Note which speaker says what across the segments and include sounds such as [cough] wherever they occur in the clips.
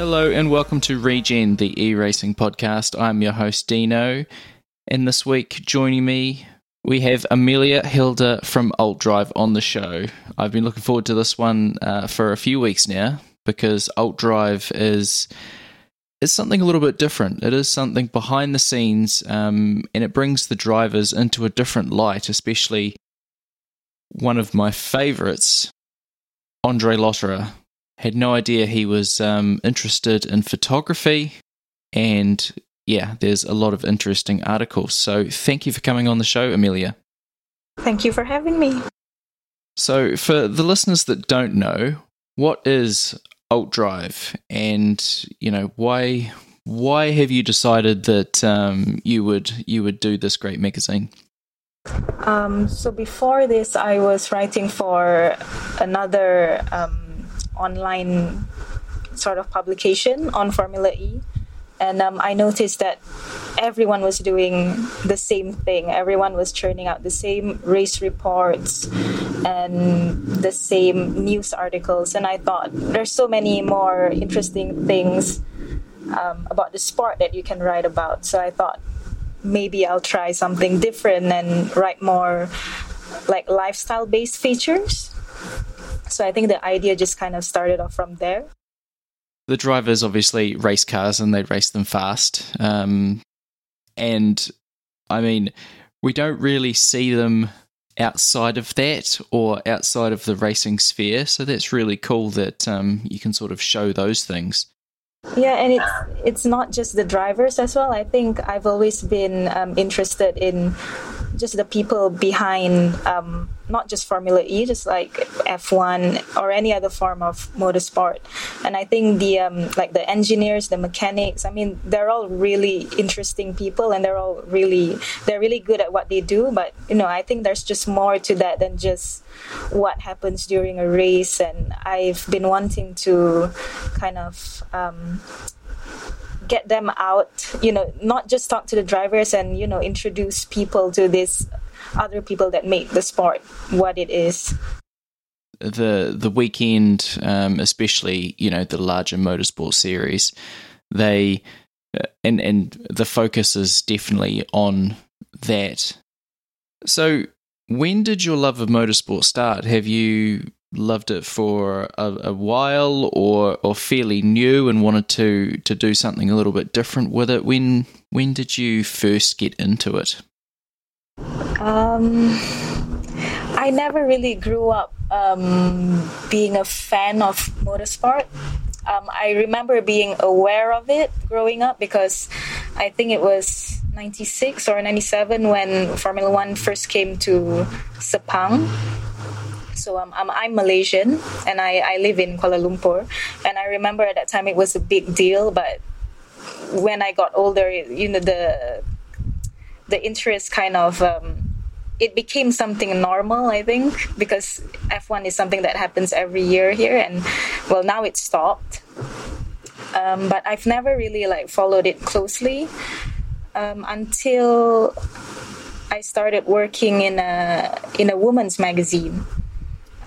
Speaker 1: Hello and welcome to Regen, the e racing podcast. I'm your host, Dino. And this week, joining me, we have Amelia Hilda from Alt Drive on the show. I've been looking forward to this one uh, for a few weeks now because Alt Drive is is something a little bit different. It is something behind the scenes, um, and it brings the drivers into a different light. Especially one of my favorites, Andre Lotterer. Had no idea he was um, interested in photography, and yeah, there's a lot of interesting articles. So thank you for coming on the show, Amelia.
Speaker 2: Thank you for having me.
Speaker 1: So, for the listeners that don't know, what is Alt Drive, and you know why why have you decided that um, you would you would do this great magazine?
Speaker 2: Um, so before this, I was writing for another um, online sort of publication on Formula E, and um, I noticed that everyone was doing the same thing. Everyone was churning out the same race reports and the same news articles, and I thought there's so many more interesting things um, about the sport that you can write about. So I thought maybe I'll try something different and write more like lifestyle based features. So I think the idea just kind of started off from there
Speaker 1: the drivers obviously race cars and they race them fast. Um, and I mean, we don't really see them outside of that or outside of the racing sphere. So that's really cool that um, you can sort of show those things.
Speaker 2: Yeah, and it's it's not just the drivers as well. I think I've always been um, interested in just the people behind um, not just Formula E, just like F1 or any other form of motorsport. And I think the um, like the engineers, the mechanics, I mean, they're all really interesting people, and they're all really they're really good at what they do. But you know, I think there's just more to that than just what happens during a race. And I've been wanting to kind of um, get them out you know not just talk to the drivers and you know introduce people to this other people that make the sport what it is.
Speaker 1: The the weekend um, especially you know the larger motorsport series they uh, and and the focus is definitely on that. So when did your love of motorsport start? Have you loved it for a, a, while or or fairly new and wanted to to do something a little bit different with it? When when did you first get into it
Speaker 2: um i never really grew up um, being a fan of motorsport um, i remember being aware of it growing up because i think it was 96 or 97 when formula 1 first came to sepang so um, I'm, I'm Malaysian and I, I live in Kuala Lumpur. And I remember at that time it was a big deal, but when I got older, you know, the the interest kind of um, it became something normal, I think, because F1 is something that happens every year here, and well, now it stopped. Um, but I've never really like followed it closely um, until I started working in a in a woman's magazine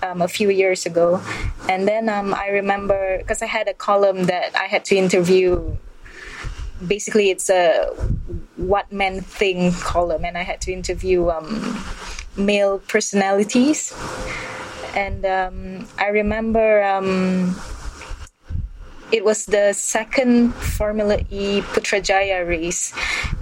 Speaker 2: um, a few years ago. And then um, I remember because I had a column that I had to interview. Basically, it's a what men think column, and I had to interview um, male personalities. And um, I remember um, it was the second Formula E Putrajaya race,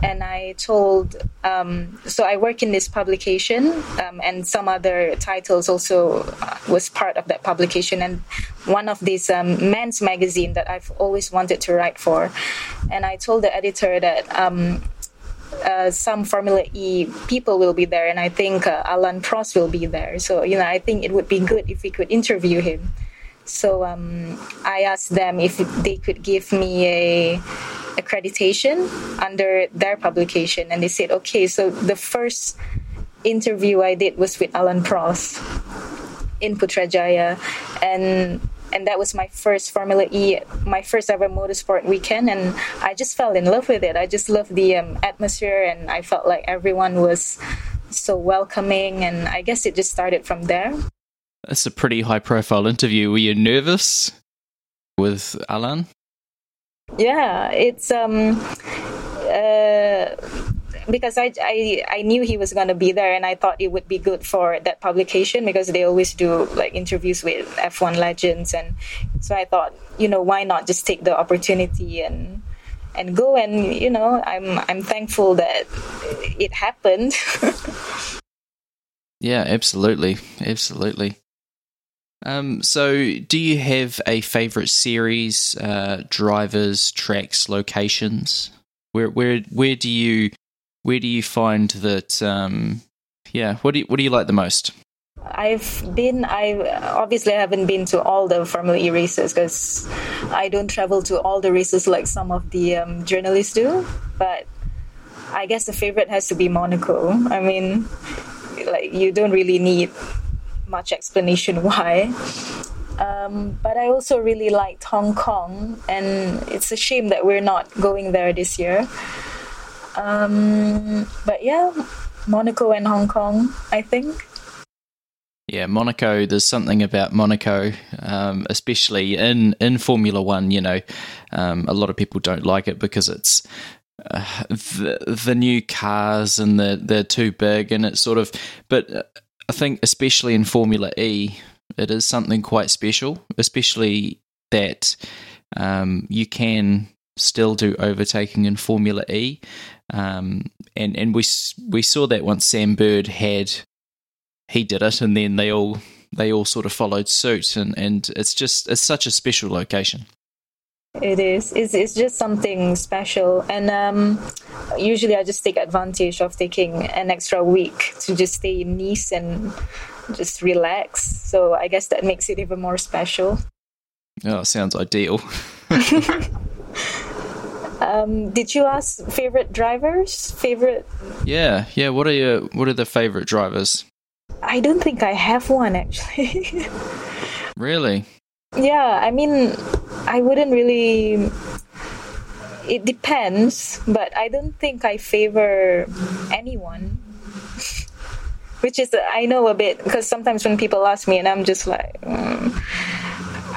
Speaker 2: and I told. Um, so I work in this publication, um, and some other titles also uh, was part of that publication, and one of these um, men's magazine that I've always wanted to write for, and I told the editor that. Um, uh, some Formula E people will be there, and I think uh, Alain Prost will be there. So you know, I think it would be good if we could interview him. So um, I asked them if they could give me a accreditation under their publication, and they said okay. So the first interview I did was with Alain Prost in Putrajaya, and and that was my first Formula E, my first ever motorsport weekend, and I just fell in love with it. I just loved the um, atmosphere, and I felt like everyone was so welcoming, and I guess it just started from there.
Speaker 1: It's a pretty high profile interview. Were you nervous with Alain?
Speaker 2: Yeah, it's um uh because I, I I knew he was gonna be there, and I thought it would be good for that publication because they always do like interviews with F1 legends, and so I thought, you know, why not just take the opportunity and and go and you know I'm I'm thankful that it happened. [laughs]
Speaker 1: yeah, absolutely, absolutely. Um, so, do you have a favorite series, uh, drivers, tracks, locations? Where where where do you where do you find that? Um, yeah, what do you, what do you like the most?
Speaker 2: I've been. I obviously haven't been to all the Formula E races because I don't travel to all the races like some of the um, journalists do. But I guess the favorite has to be Monaco. I mean, like you don't really need much explanation [laughs] why. Um, but I also really liked Hong Kong, and it's a shame that we're not going there this year. Um, but yeah, Monaco and Hong Kong, I think.
Speaker 1: Yeah, Monaco. There's something about Monaco, um, especially in in Formula One. You know, um, a lot of people don't like it because it's uh, the the new cars and the they're too big and it's sort of. But uh, I think, especially in Formula E, it is something quite special, especially that um, you can still do overtaking in Formula E. Um, and and we we saw that once Sam Bird had he did it, and then they all they all sort of followed suit, and and it's just it's such a special location.
Speaker 2: It is. It's, it's just something special. And um, usually I just take advantage of taking an extra week to just stay in Nice and just relax. So I guess that makes it even more special.
Speaker 1: Oh, sounds ideal. [laughs]
Speaker 2: Um, did you ask favorite drivers? Favorite?
Speaker 1: Yeah, yeah. What are your What are the favorite drivers?
Speaker 2: I don't think I have one actually. [laughs]
Speaker 1: really?
Speaker 2: Yeah, I mean, I wouldn't really. It depends, but I don't think I favor anyone. [laughs] Which is, I know a bit because sometimes when people ask me, and I'm just like, mm,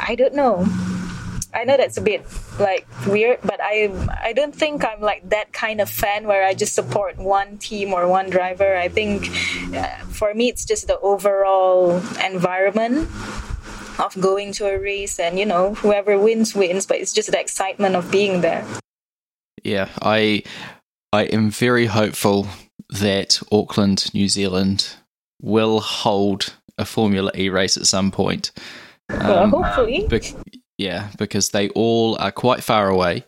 Speaker 2: I don't know. I know that's a bit like weird, but I I don't think I'm like that kind of fan where I just support one team or one driver. I think uh, for me it's just the overall environment of going to a race and you know whoever wins wins, but it's just the excitement of being there.
Speaker 1: Yeah, I I am very hopeful that Auckland, New Zealand will hold a Formula E race at some point.
Speaker 2: Um, well, hopefully.
Speaker 1: Yeah, because they all are quite far away.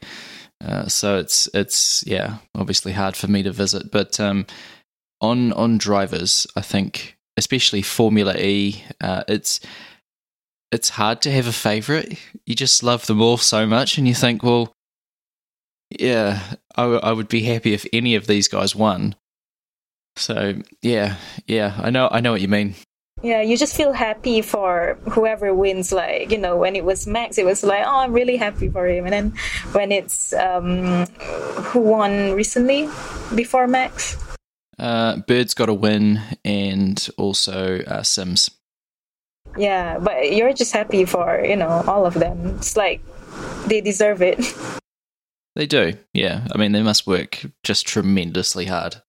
Speaker 1: Uh, so it's it's yeah, obviously hard for me to visit. But um, on on drivers, I think especially Formula E, uh, it's it's hard to have a favorite. You just love them all so much, and you think, well, yeah, I, w- I would be happy if any of these guys won. So yeah, yeah, I know I know what you mean.
Speaker 2: Yeah, you just feel happy for whoever wins. Like, you know, when it was Max, it was like, oh, I'm really happy for him. And then when it's um, who won recently before Max?
Speaker 1: Uh, Bird's got a win and also uh, Sims.
Speaker 2: Yeah, but you're just happy for, you know, all of them. It's like they deserve it.
Speaker 1: They do, yeah. I mean, they must work just tremendously hard.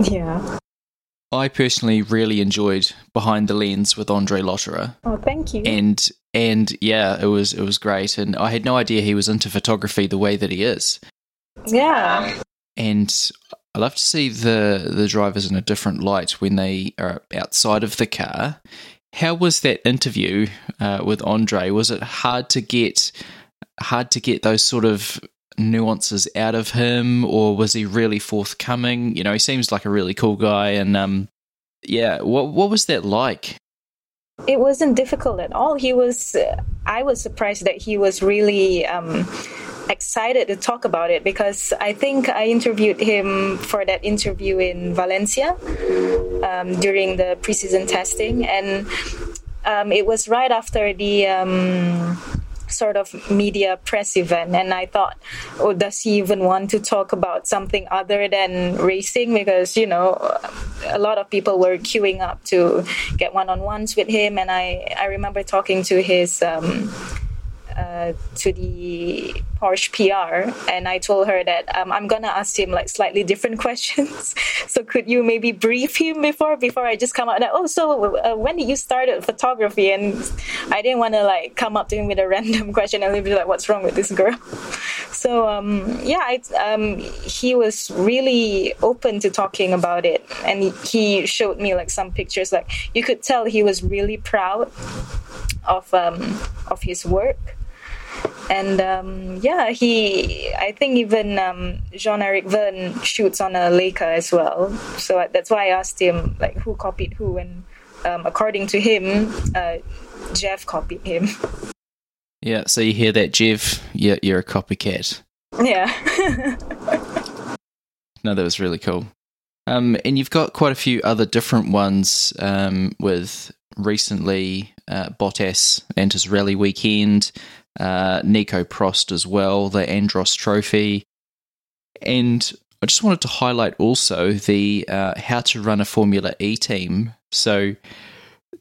Speaker 2: Yeah.
Speaker 1: I personally really enjoyed Behind the Lens with Andre Lotterer.
Speaker 2: Oh, thank you.
Speaker 1: And and yeah, it was it was great, and I had no idea he was into photography the way that he is.
Speaker 2: Yeah.
Speaker 1: And I love to see the the drivers in a different light when they are outside of the car. How was that interview uh, with Andre? Was it hard to get hard to get those sort of nuances out of him, or was he really forthcoming? You know, he seems like a really cool guy, and um, yeah, what what was that like?
Speaker 2: It wasn't difficult at all. He was. Uh, I was surprised that he was really. Um, excited to talk about it because I think I interviewed him for that interview in Valencia um, during the preseason testing, and um, it was right after the um, sort of media press event and i thought oh does he even want to talk about something other than racing? Because you know a lot of people were queuing up to get one-on-ones with him and i i remember talking to his um, uh, to the Porsche PR, and I told her that um, I'm gonna ask him like slightly different [laughs] questions. so could you maybe brief him before before I just come out? And, oh, so uh, when did you start photography? And I didn't want to like come up to him with a [laughs] random question and be like, "What's wrong with this girl?" [laughs] So um, yeah, I, um, he was really open to talking about it, and he showed me like some pictures. Like you could tell he was really proud of um, of his work and um, yeah, he I think even um, Jean Eric Vergne shoots on a Leica as well. So that's why I asked him like who copied who, and um, according to him, uh, Jeff copied him.
Speaker 1: Yeah, so you hear that, Jeff? Yeah, you're a copycat.
Speaker 2: Yeah. [laughs]
Speaker 1: no, that was really cool. Um, and you've got quite a few other different ones um, with recently uh, Bottas and his rally weekend, uh, Nico Prost as well, the Andros Trophy. And I just wanted to highlight also the uh, How to Run a Formula E team. So,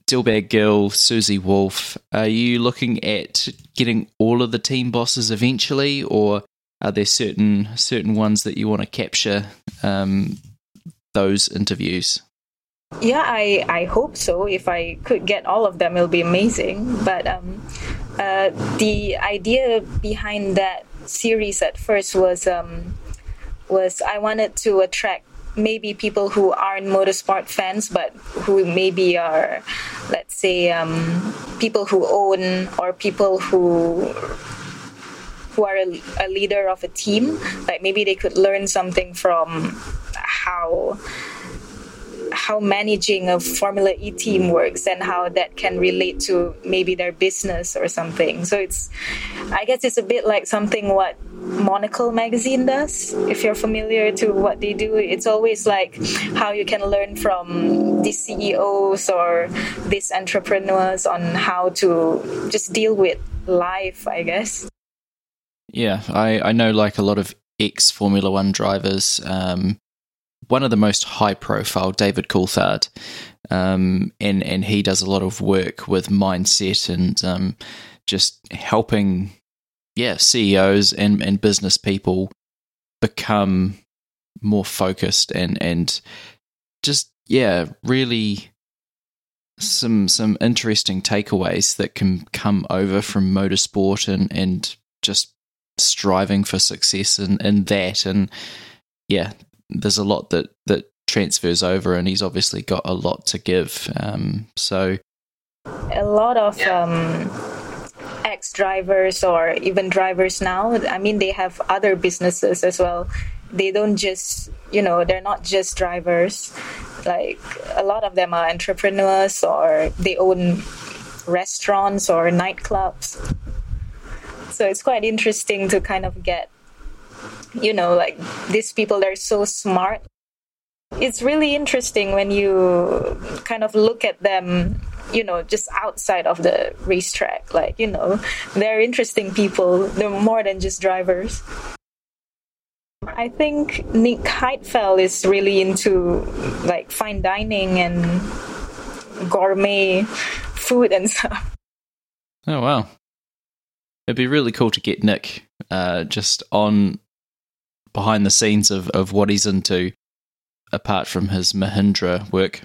Speaker 1: Dilbagh Gill, Susie Wolff, are you looking at getting all of the team bosses eventually, or are there certain certain ones that you want to capture um, those interviews?
Speaker 2: Yeah, I, I hope so. If I could get all of them, it'll be amazing. But um, uh, the idea behind that series at first was um, was I wanted to attract maybe people who aren't motorsport fans, but who maybe are, let's say, um, people who own or people who who are a, a leader of a team. Like maybe they could learn something from how how managing a Formula E team works and how that can relate to maybe their business or something. So it's, I guess it's a bit like something what Monocle magazine does. If you're familiar to what they do, it's always like how you can learn from these CEOs or these entrepreneurs on how to just deal with life, I guess.
Speaker 1: Yeah, I, I know like a lot of ex Formula One drivers. Um, one of the most high profile, David Coulthard, um, and and he does a lot of work with mindset and um, just helping, yeah, CEOs and and business people become more focused and and just yeah, really some some interesting takeaways that can come over from motorsport and and just striving for success in, in that and yeah there's a lot that that transfers over, and he's obviously got a lot to give. Um, so,
Speaker 2: a lot of um, ex drivers or even drivers now. I mean, they have other businesses as well. They don't just, you know, they're not just drivers. Like a lot of them are entrepreneurs or they own restaurants or nightclubs. So it's quite interesting to kind of get you know like these people they're so smart. It's really interesting when you kind of look at them you know just outside of the racetrack. Like you know they're interesting people. They're more than just drivers. I think nick heidfeld is really into like fine dining and gourmet food and [laughs] stuff.
Speaker 1: Oh wow. It'd be really cool to get nick uh, just on behind the scenes of, of what he's into apart from his Mahindra work.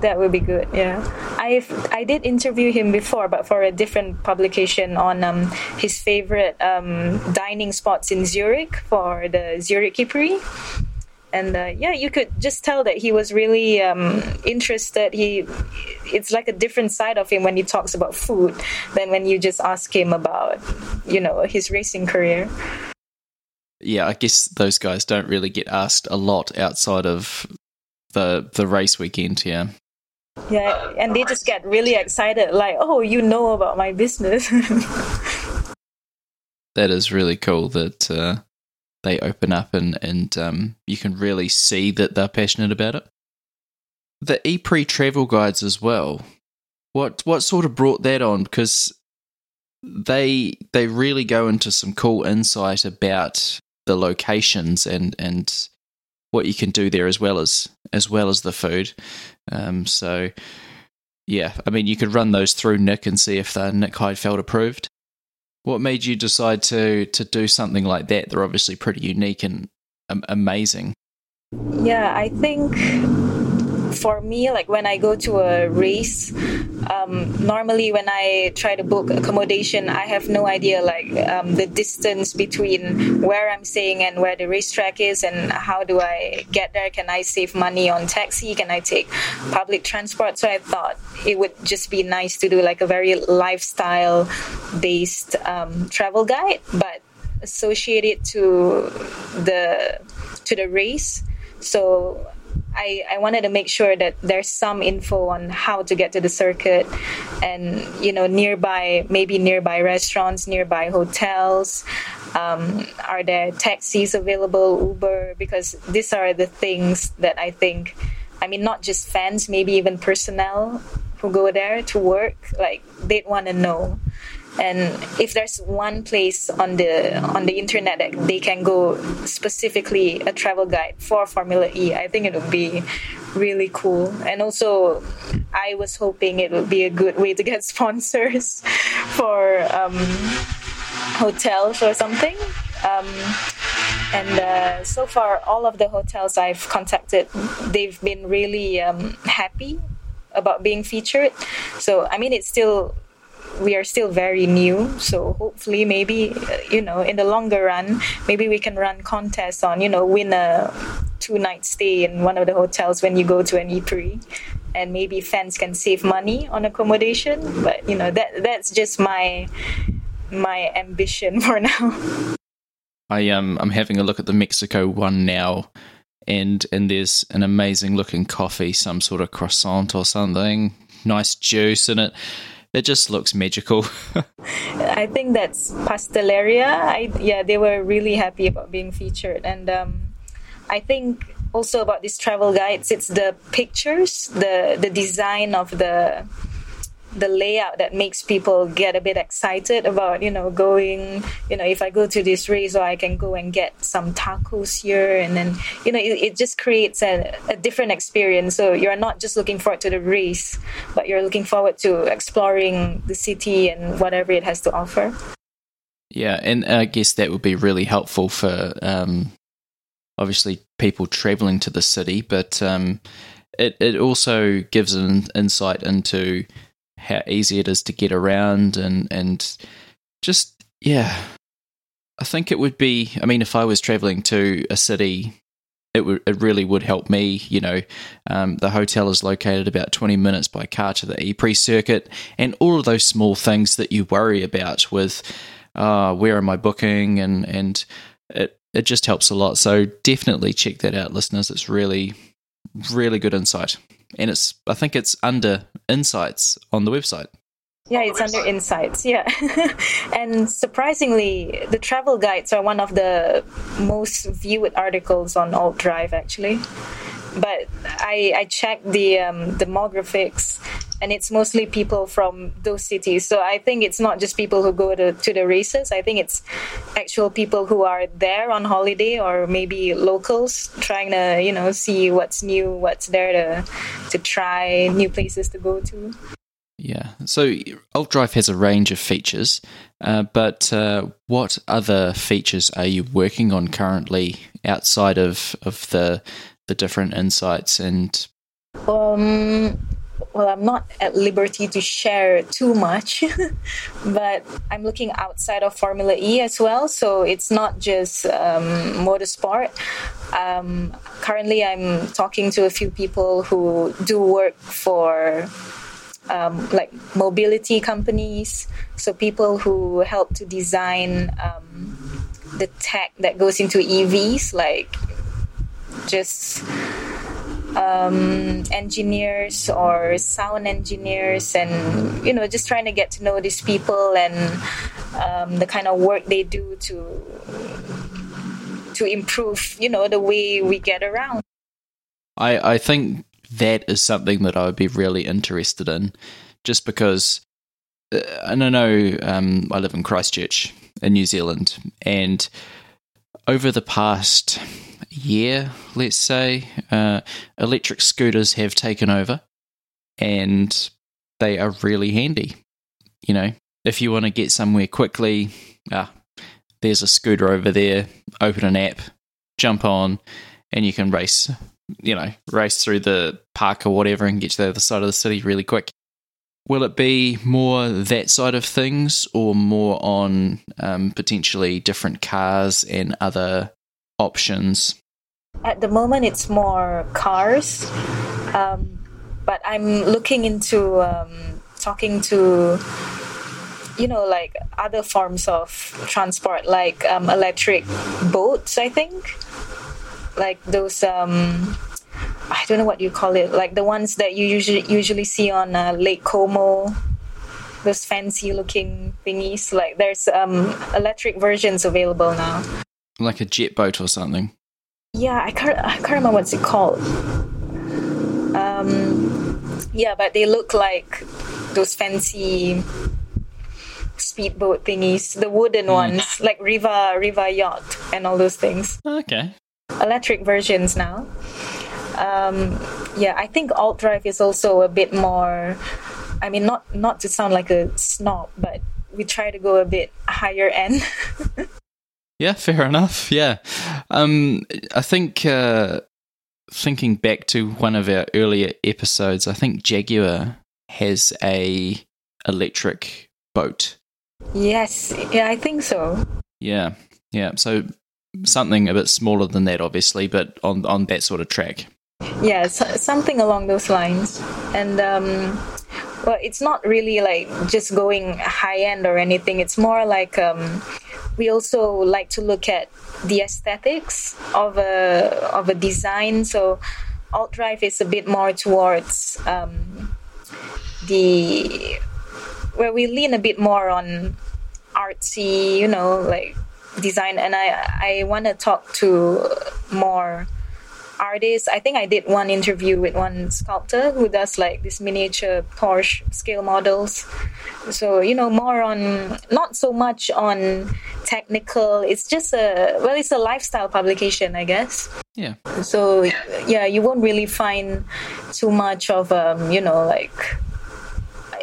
Speaker 2: That would be good. Yeah, I I did interview him before, but for a different publication on um, his favorite um, dining spots in Zurich for the Zurich Eatery. And uh, yeah, you could just tell that he was really um, interested. He, it's like a different side of him when he talks about food than when you just ask him about, you know, his racing career
Speaker 1: yeah, I guess those guys don't really get asked a lot outside of the the race weekend. Yeah.
Speaker 2: Yeah, and they just get really excited, like, "Oh, you know about my business." [laughs]
Speaker 1: that is really cool that uh, they open up and and um, you can really see that they're passionate about it. The ePre travel guides as well. What what sort of brought that on? Because they they really go into some cool insight about the locations and and what you can do there as well as as well as the food. Um, so yeah, I mean you could run those through Nick and see if they're Nick Heidfeld approved. What made you decide to to do something like that? They're obviously pretty unique and um, amazing.
Speaker 2: Yeah, I think for me, like when I go to a race, um, normally when I try to book accommodation, I have no idea like um, the distance between where I'm staying and where the racetrack is, and how do I get there? Can I save money on taxi? Can I take public transport? So I thought it would just be nice to do like a very lifestyle based um, travel guide, but associate it to the to the race. So I, I wanted to make sure that there's some info on how to get to the circuit and you know nearby maybe nearby restaurants nearby hotels. Um, are there taxis available uber? Because these are the things that i think i mean not just fans maybe even personnel who go there to work. Like they'd want to know and if there's one place on the on the internet that they can go specifically a travel guide for Formula E, I think it would be really cool. And also, I was hoping it would be a good way to get [laughs] sponsors for um, hotels or something. Um, and uh, so far, all of the hotels I've contacted, they've been really um, happy about being featured. So, I mean, it's still we are still very new so hopefully maybe uh, you know in the longer run maybe we can run contests on you know win a two night stay in one of the hotels when you go to an e3 and maybe fans can save money on accommodation but you know that that's just my my ambition [laughs] for now.
Speaker 1: I um i'm having a look at the mexico one now and and there's an amazing looking coffee some sort of croissant or something nice juice in it it just looks magical. [laughs]
Speaker 2: I think that's Pastelaria. I yeah, they were really happy about being featured, and um, I think also about these travel guides, it's the pictures, the the design of the the layout that makes people get a bit excited about you know going you know if i go to this race or i can go and get some tacos here. And then you know it, it just creates a, a different experience. So you're not just looking forward to the race but you're looking forward to exploring the city and whatever it has to offer.
Speaker 1: Yeah and i guess that would be really helpful for um, obviously people traveling to the city but um, it, it also gives an insight into how easy it is to get around and and just yeah. I think it would be i mean if i was traveling to a city it it really would help me you know. Um, the hotel is located about 20 minutes by car to the Ypres circuit and all of those small things that you worry about with uh, where am i booking? And and it it just helps a lot. So definitely check that out listeners. It's really really good insight and it's I think it's under insights on the website.
Speaker 2: Yeah, it's under insights. Yeah. [laughs] and surprisingly, the travel guides are one of the most viewed articles on Alt Drive actually but I, I checked the um, demographics and it's mostly people from those cities. So I think it's not just people who go to, to the races. I think it's actual people who are there on holiday or maybe locals trying to, you know, see what's new, what's there to to try, new places to go to.
Speaker 1: Yeah. So Alt Drive has a range of features, uh, but uh, what other features are you working on currently outside of, of the the different insights and
Speaker 2: um well i'm not at liberty to share too much [laughs] but i'm looking outside of formula e as well so it's not just um, motorsport. Um, currently i'm talking to a few people who do work for um, like mobility companies so people who help to design um, the tech that goes into evs like just um, engineers or sound engineers and you know just trying to get to know these people and um, the kind of work they do to to improve you know the way we get around.
Speaker 1: I i think that is something that i would be really interested in just because uh, and i know um, i live in christchurch in new zealand and over the past year, let's say, uh, electric scooters have taken over and they are really handy. You know, if you want to get somewhere quickly, ah, there's a scooter over there. Open an app, jump on, and you can race. You know, race through the park or whatever, and get to the other side of the city really quick. Will it be more that side of things, or more on um, potentially different cars and other options?
Speaker 2: At the moment, it's more cars, um, but I'm looking into um, talking to you know like other forms of transport like um, electric boats i think. Like those um i don't know what you call it like the ones that you usually usually see on uh, lake como those fancy looking thingies. Like there's um electric versions available now.
Speaker 1: Like a jet boat or something
Speaker 2: yeah i can't i can't remember what's it called um yeah but they look like those fancy speedboat thingies, the wooden mm. ones, like Riva Riva yacht and all those things.
Speaker 1: Okay.
Speaker 2: Electric versions now. Um, yeah, I think alt drive is also a bit more. I mean, not not to sound like a snob, but we try to go a bit higher end. [laughs]
Speaker 1: yeah, fair enough. Yeah, um, I think uh, thinking back to one of our earlier episodes, I think Jaguar has a electric boat
Speaker 2: Yes, yeah, I think so.
Speaker 1: Yeah, yeah. So something a bit smaller than that, obviously, but on on that sort of track.
Speaker 2: Yeah, so, something along those lines, and um, well, it's not really like just going high end or anything. It's more like um, we also like to look at the aesthetics of a of a design. So alt drive is a bit more towards um, the where we lean a bit more on artsy, you know, like design. And I I want to talk to more artists. I think I did one interview with one sculptor who does like this miniature Porsche scale models. So you know more on not so much on technical. It's just a well, it's a lifestyle publication, I guess.
Speaker 1: Yeah.
Speaker 2: So yeah, you won't really find too much of um, you know like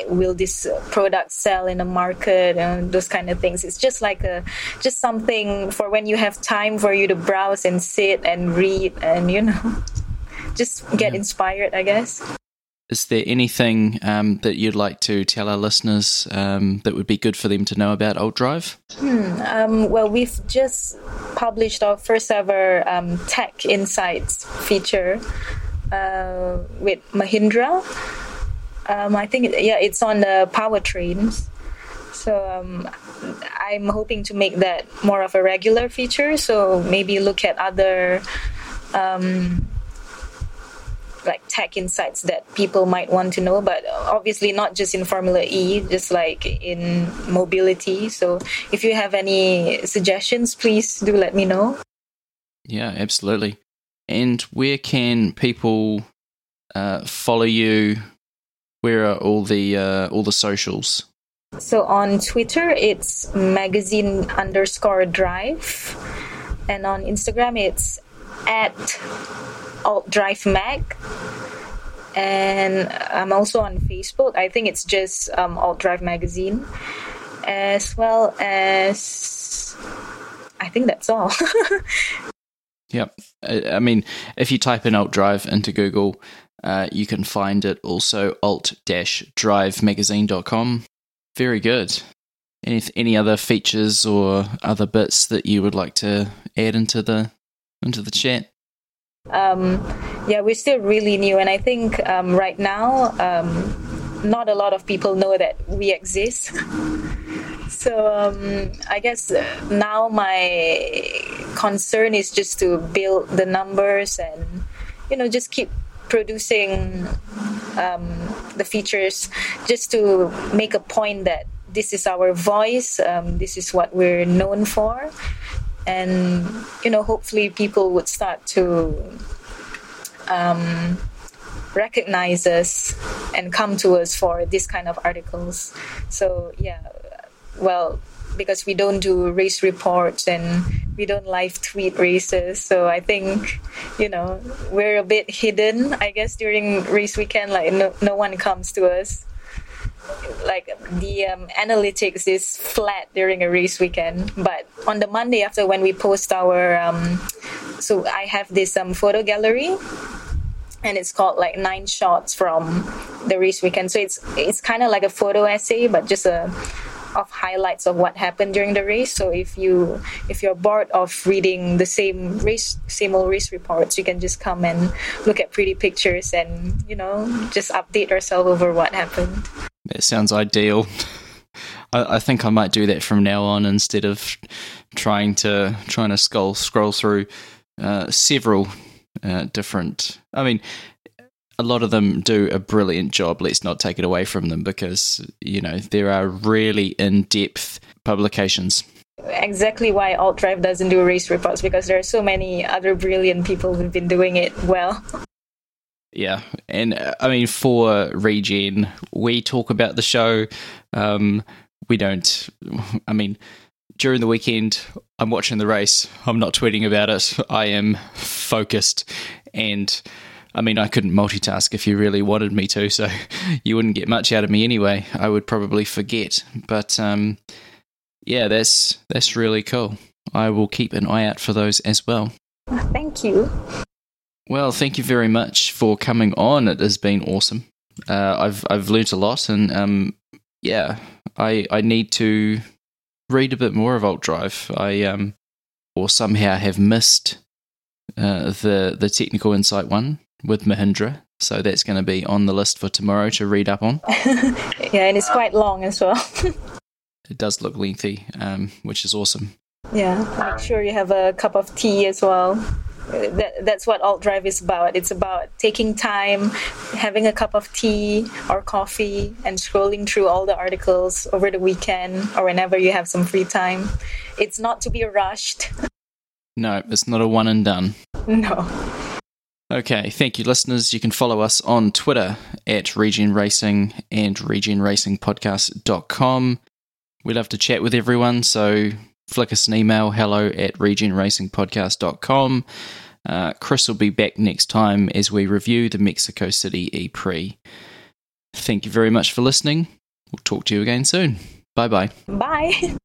Speaker 2: will this product sell in the market and those kind of things it's just like a just something for when you have time for you to browse and sit and read and you know [laughs] just get yeah. inspired i guess
Speaker 1: is there anything um, that you'd like to tell our listeners um, that would be good for them to know about Alt Drive?
Speaker 2: Hmm, um, well, we've just published our first ever um, Tech Insights feature uh, with Mahindra. Um, I think yeah, it's on the powertrains. So um, I'm hoping to make that more of a regular feature. So maybe look at other um, like tech insights that people might want to know, but obviously not just in Formula E, just like in mobility. So if you have any suggestions, please do let me know.
Speaker 1: Yeah, absolutely. And where can people uh, follow you where are all the uh, all the socials?
Speaker 2: So on Twitter, it's magazine underscore drive, and on Instagram, it's at alt drive mag. And I'm also on Facebook. I think it's just um, alt drive magazine, as well as I think that's all. [laughs]
Speaker 1: yep. I mean, if you type in alt drive into Google, uh, you can find it also alt-drivemagazine.com. Very good. Any any other features or other bits that you would like to add into the into the chat?
Speaker 2: Um, yeah, we're still really new, and I think um, right now, um, not a lot of people know that we exist. [laughs] so um, I guess now my concern is just to build the numbers and you know just keep producing um, the features just to make a point that this is our voice, um, this is what we're known for, and you know, hopefully, people would start to um, recognize us and come to us for this kind of articles. So yeah, well, because we don't do race reports and we don't live tweet races. So I think, you know, we're a bit hidden, I guess, during race weekend. Like, no, no one comes to us. like the um, analytics is flat during a race weekend. But on the Monday after when we post our, um, so I have this um, photo gallery, and it's called like nine shots from the race weekend. So it's it's kind of like a photo essay, but just a of highlights of what happened during the race. So if you if you're bored of reading the same race same old race reports, you can just come and look at pretty pictures and you know just update yourself over what happened.
Speaker 1: That sounds ideal. I, I think I might do that from now on instead of trying to trying to scroll scroll through uh, several uh, different. I mean, a lot of them do a brilliant job. Let's not take it away from them because, you know, there are really in depth publications.
Speaker 2: Exactly why Alt Drive doesn't do race reports because there are so many other brilliant people who've been doing it well.
Speaker 1: Yeah, and uh, I mean, for Regen, we talk about the show. Um, we don't, [laughs] I mean, during the weekend, I'm watching the race. I'm not tweeting about it. I am focused and I mean, I couldn't multitask if you really wanted me to, so [laughs] you wouldn't get much out of me anyway. I would probably forget. But um, yeah, that's that's really cool. I will keep an eye out for those as well.
Speaker 2: Thank you.
Speaker 1: Well, thank you very much for coming on. It has been awesome. Uh, I've I've learnt a lot, and um, yeah, I I need to read a bit more of Alt Drive. I um, or somehow have missed uh, the the technical insight one with Mahindra. So that's going to be on the list for tomorrow to read up on. [laughs]
Speaker 2: yeah, and it's quite long as well. [laughs]
Speaker 1: it does look lengthy, um, which is awesome.
Speaker 2: Yeah, make sure you have a cup of tea as well. That, that's what alt drive is about. It's about taking time, having a cup of tea or coffee, and scrolling through all the articles over the weekend or whenever you have some free time. It's not to be rushed.
Speaker 1: No, it's not a one and done. [laughs]
Speaker 2: No.
Speaker 1: Okay, thank you, listeners. You can follow us on Twitter at Regen Racing and regenracingpodcast.com. We love to chat with everyone, so flick us an email hello at regenracingpodcast.com. Uh, Chris will be back next time as we review the Mexico City E Prix. Thank you very much for listening. We'll talk to you again soon. Bye-bye.
Speaker 2: Bye. [laughs]